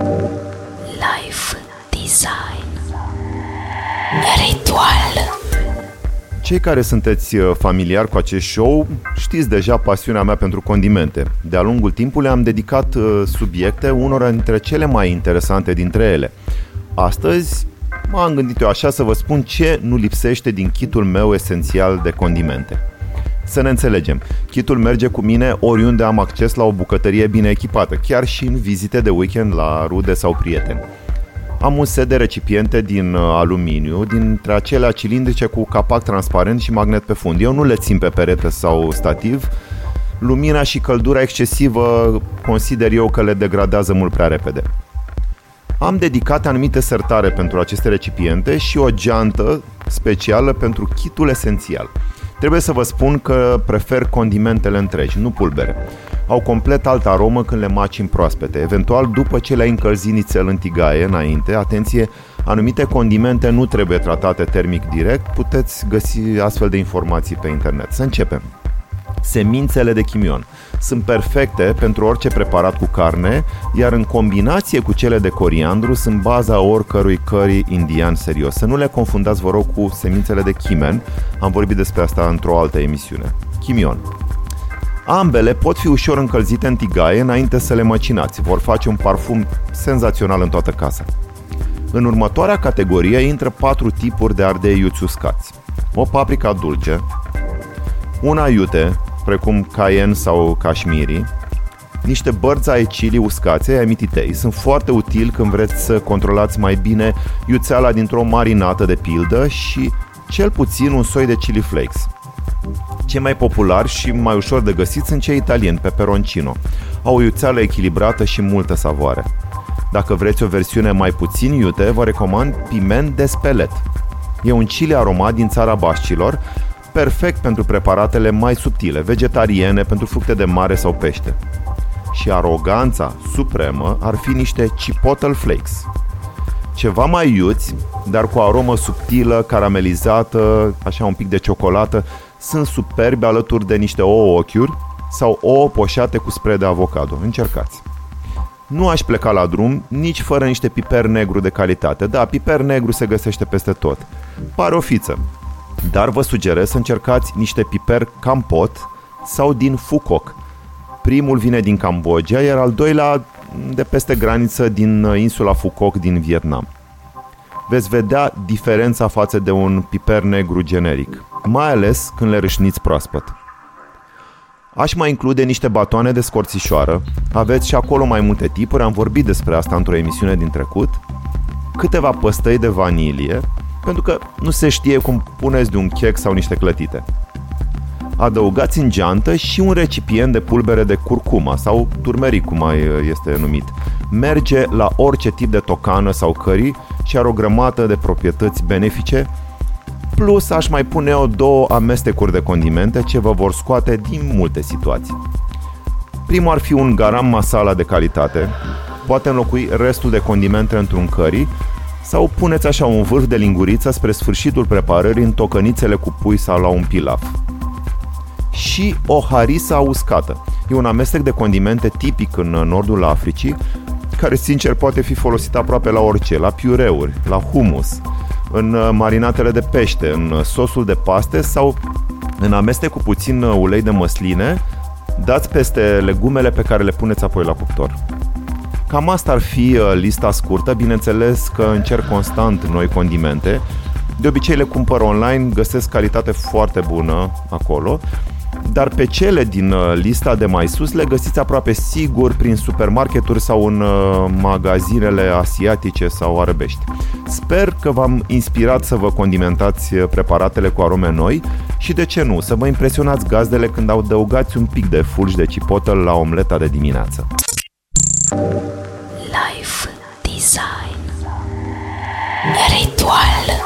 Life Design Ritual Cei care sunteți uh, familiari cu acest show știți deja pasiunea mea pentru condimente. De-a lungul timpului am dedicat uh, subiecte unora dintre cele mai interesante dintre ele. Astăzi m-am gândit eu așa să vă spun ce nu lipsește din kitul meu esențial de condimente. Să ne înțelegem, kitul merge cu mine oriunde am acces la o bucătărie bine echipată, chiar și în vizite de weekend la rude sau prieteni. Am un set de recipiente din uh, aluminiu, dintre acelea cilindrice cu capac transparent și magnet pe fund. Eu nu le țin pe perete sau stativ. Lumina și căldura excesivă consider eu că le degradează mult prea repede. Am dedicat anumite sertare pentru aceste recipiente și o geantă specială pentru kitul esențial. Trebuie să vă spun că prefer condimentele întregi, nu pulbere. Au complet altă aromă când le maci în proaspete. Eventual, după ce le-ai încălzit nițel în tigaie înainte, atenție, anumite condimente nu trebuie tratate termic direct, puteți găsi astfel de informații pe internet. Să începem. Semințele de chimion sunt perfecte pentru orice preparat cu carne, iar în combinație cu cele de coriandru sunt baza oricărui curry indian serios. Să nu le confundați, vă rog, cu semințele de chimen. Am vorbit despre asta într-o altă emisiune. Chimion. Ambele pot fi ușor încălzite în tigaie înainte să le măcinați. Vor face un parfum senzațional în toată casa. În următoarea categorie intră patru tipuri de ardei iuți uscați. O paprika dulce, un aiute, precum cayenne sau cașmiri, niște bărți ai chili uscațe, ai mititei. Sunt foarte utili când vreți să controlați mai bine iuțeala dintr-o marinată de pildă și cel puțin un soi de chili flakes. Cei mai populari și mai ușor de găsit sunt cei italieni, peperoncino. Au o iuțeală echilibrată și multă savoare. Dacă vreți o versiune mai puțin iute, vă recomand piment de spelet. E un chili aromat din țara Bașcilor, perfect pentru preparatele mai subtile, vegetariene, pentru fructe de mare sau pește. Și aroganța supremă ar fi niște chipotle flakes. Ceva mai iuți, dar cu aromă subtilă, caramelizată, așa un pic de ciocolată, sunt superbi alături de niște ouă ochiuri sau ouă poșate cu spre de avocado. Încercați! Nu aș pleca la drum nici fără niște piper negru de calitate. Da, piper negru se găsește peste tot. Pare o fiță. Dar vă sugerez să încercați niște piper campot sau din Fukok. Primul vine din Cambodgia, iar al doilea de peste graniță din insula Fukok din Vietnam. Veți vedea diferența față de un piper negru generic mai ales când le râșniți proaspăt. Aș mai include niște batoane de scorțișoară, aveți și acolo mai multe tipuri, am vorbit despre asta într-o emisiune din trecut, câteva păstăi de vanilie, pentru că nu se știe cum puneți de un chec sau niște clătite. Adăugați în geantă și un recipient de pulbere de curcuma sau turmeric, cum mai este numit. Merge la orice tip de tocană sau curry și are o grămadă de proprietăți benefice Plus aș mai pune o două amestecuri de condimente ce vă vor scoate din multe situații. Primul ar fi un garam masala de calitate, poate înlocui restul de condimente într-un curry sau puneți așa un vârf de linguriță spre sfârșitul preparării în tocănițele cu pui sau la un pilaf. Și o harisa uscată. E un amestec de condimente tipic în nordul Africii, care sincer poate fi folosit aproape la orice, la piureuri, la humus, în uh, marinatele de pește, în uh, sosul de paste sau în amestec cu puțin uh, ulei de măsline, dați peste legumele pe care le puneți apoi la cuptor. Cam asta ar fi lista scurtă, bineînțeles că încerc constant noi condimente. De obicei le cumpăr online, găsesc calitate foarte bună acolo dar pe cele din uh, lista de mai sus le găsiți aproape sigur prin supermarketuri sau în uh, magazinele asiatice sau arabești. Sper că v-am inspirat să vă condimentați uh, preparatele cu arome noi și de ce nu, să vă impresionați gazdele când adăugați un pic de fulgi de cipotă la omleta de dimineață. Life Design. Ritual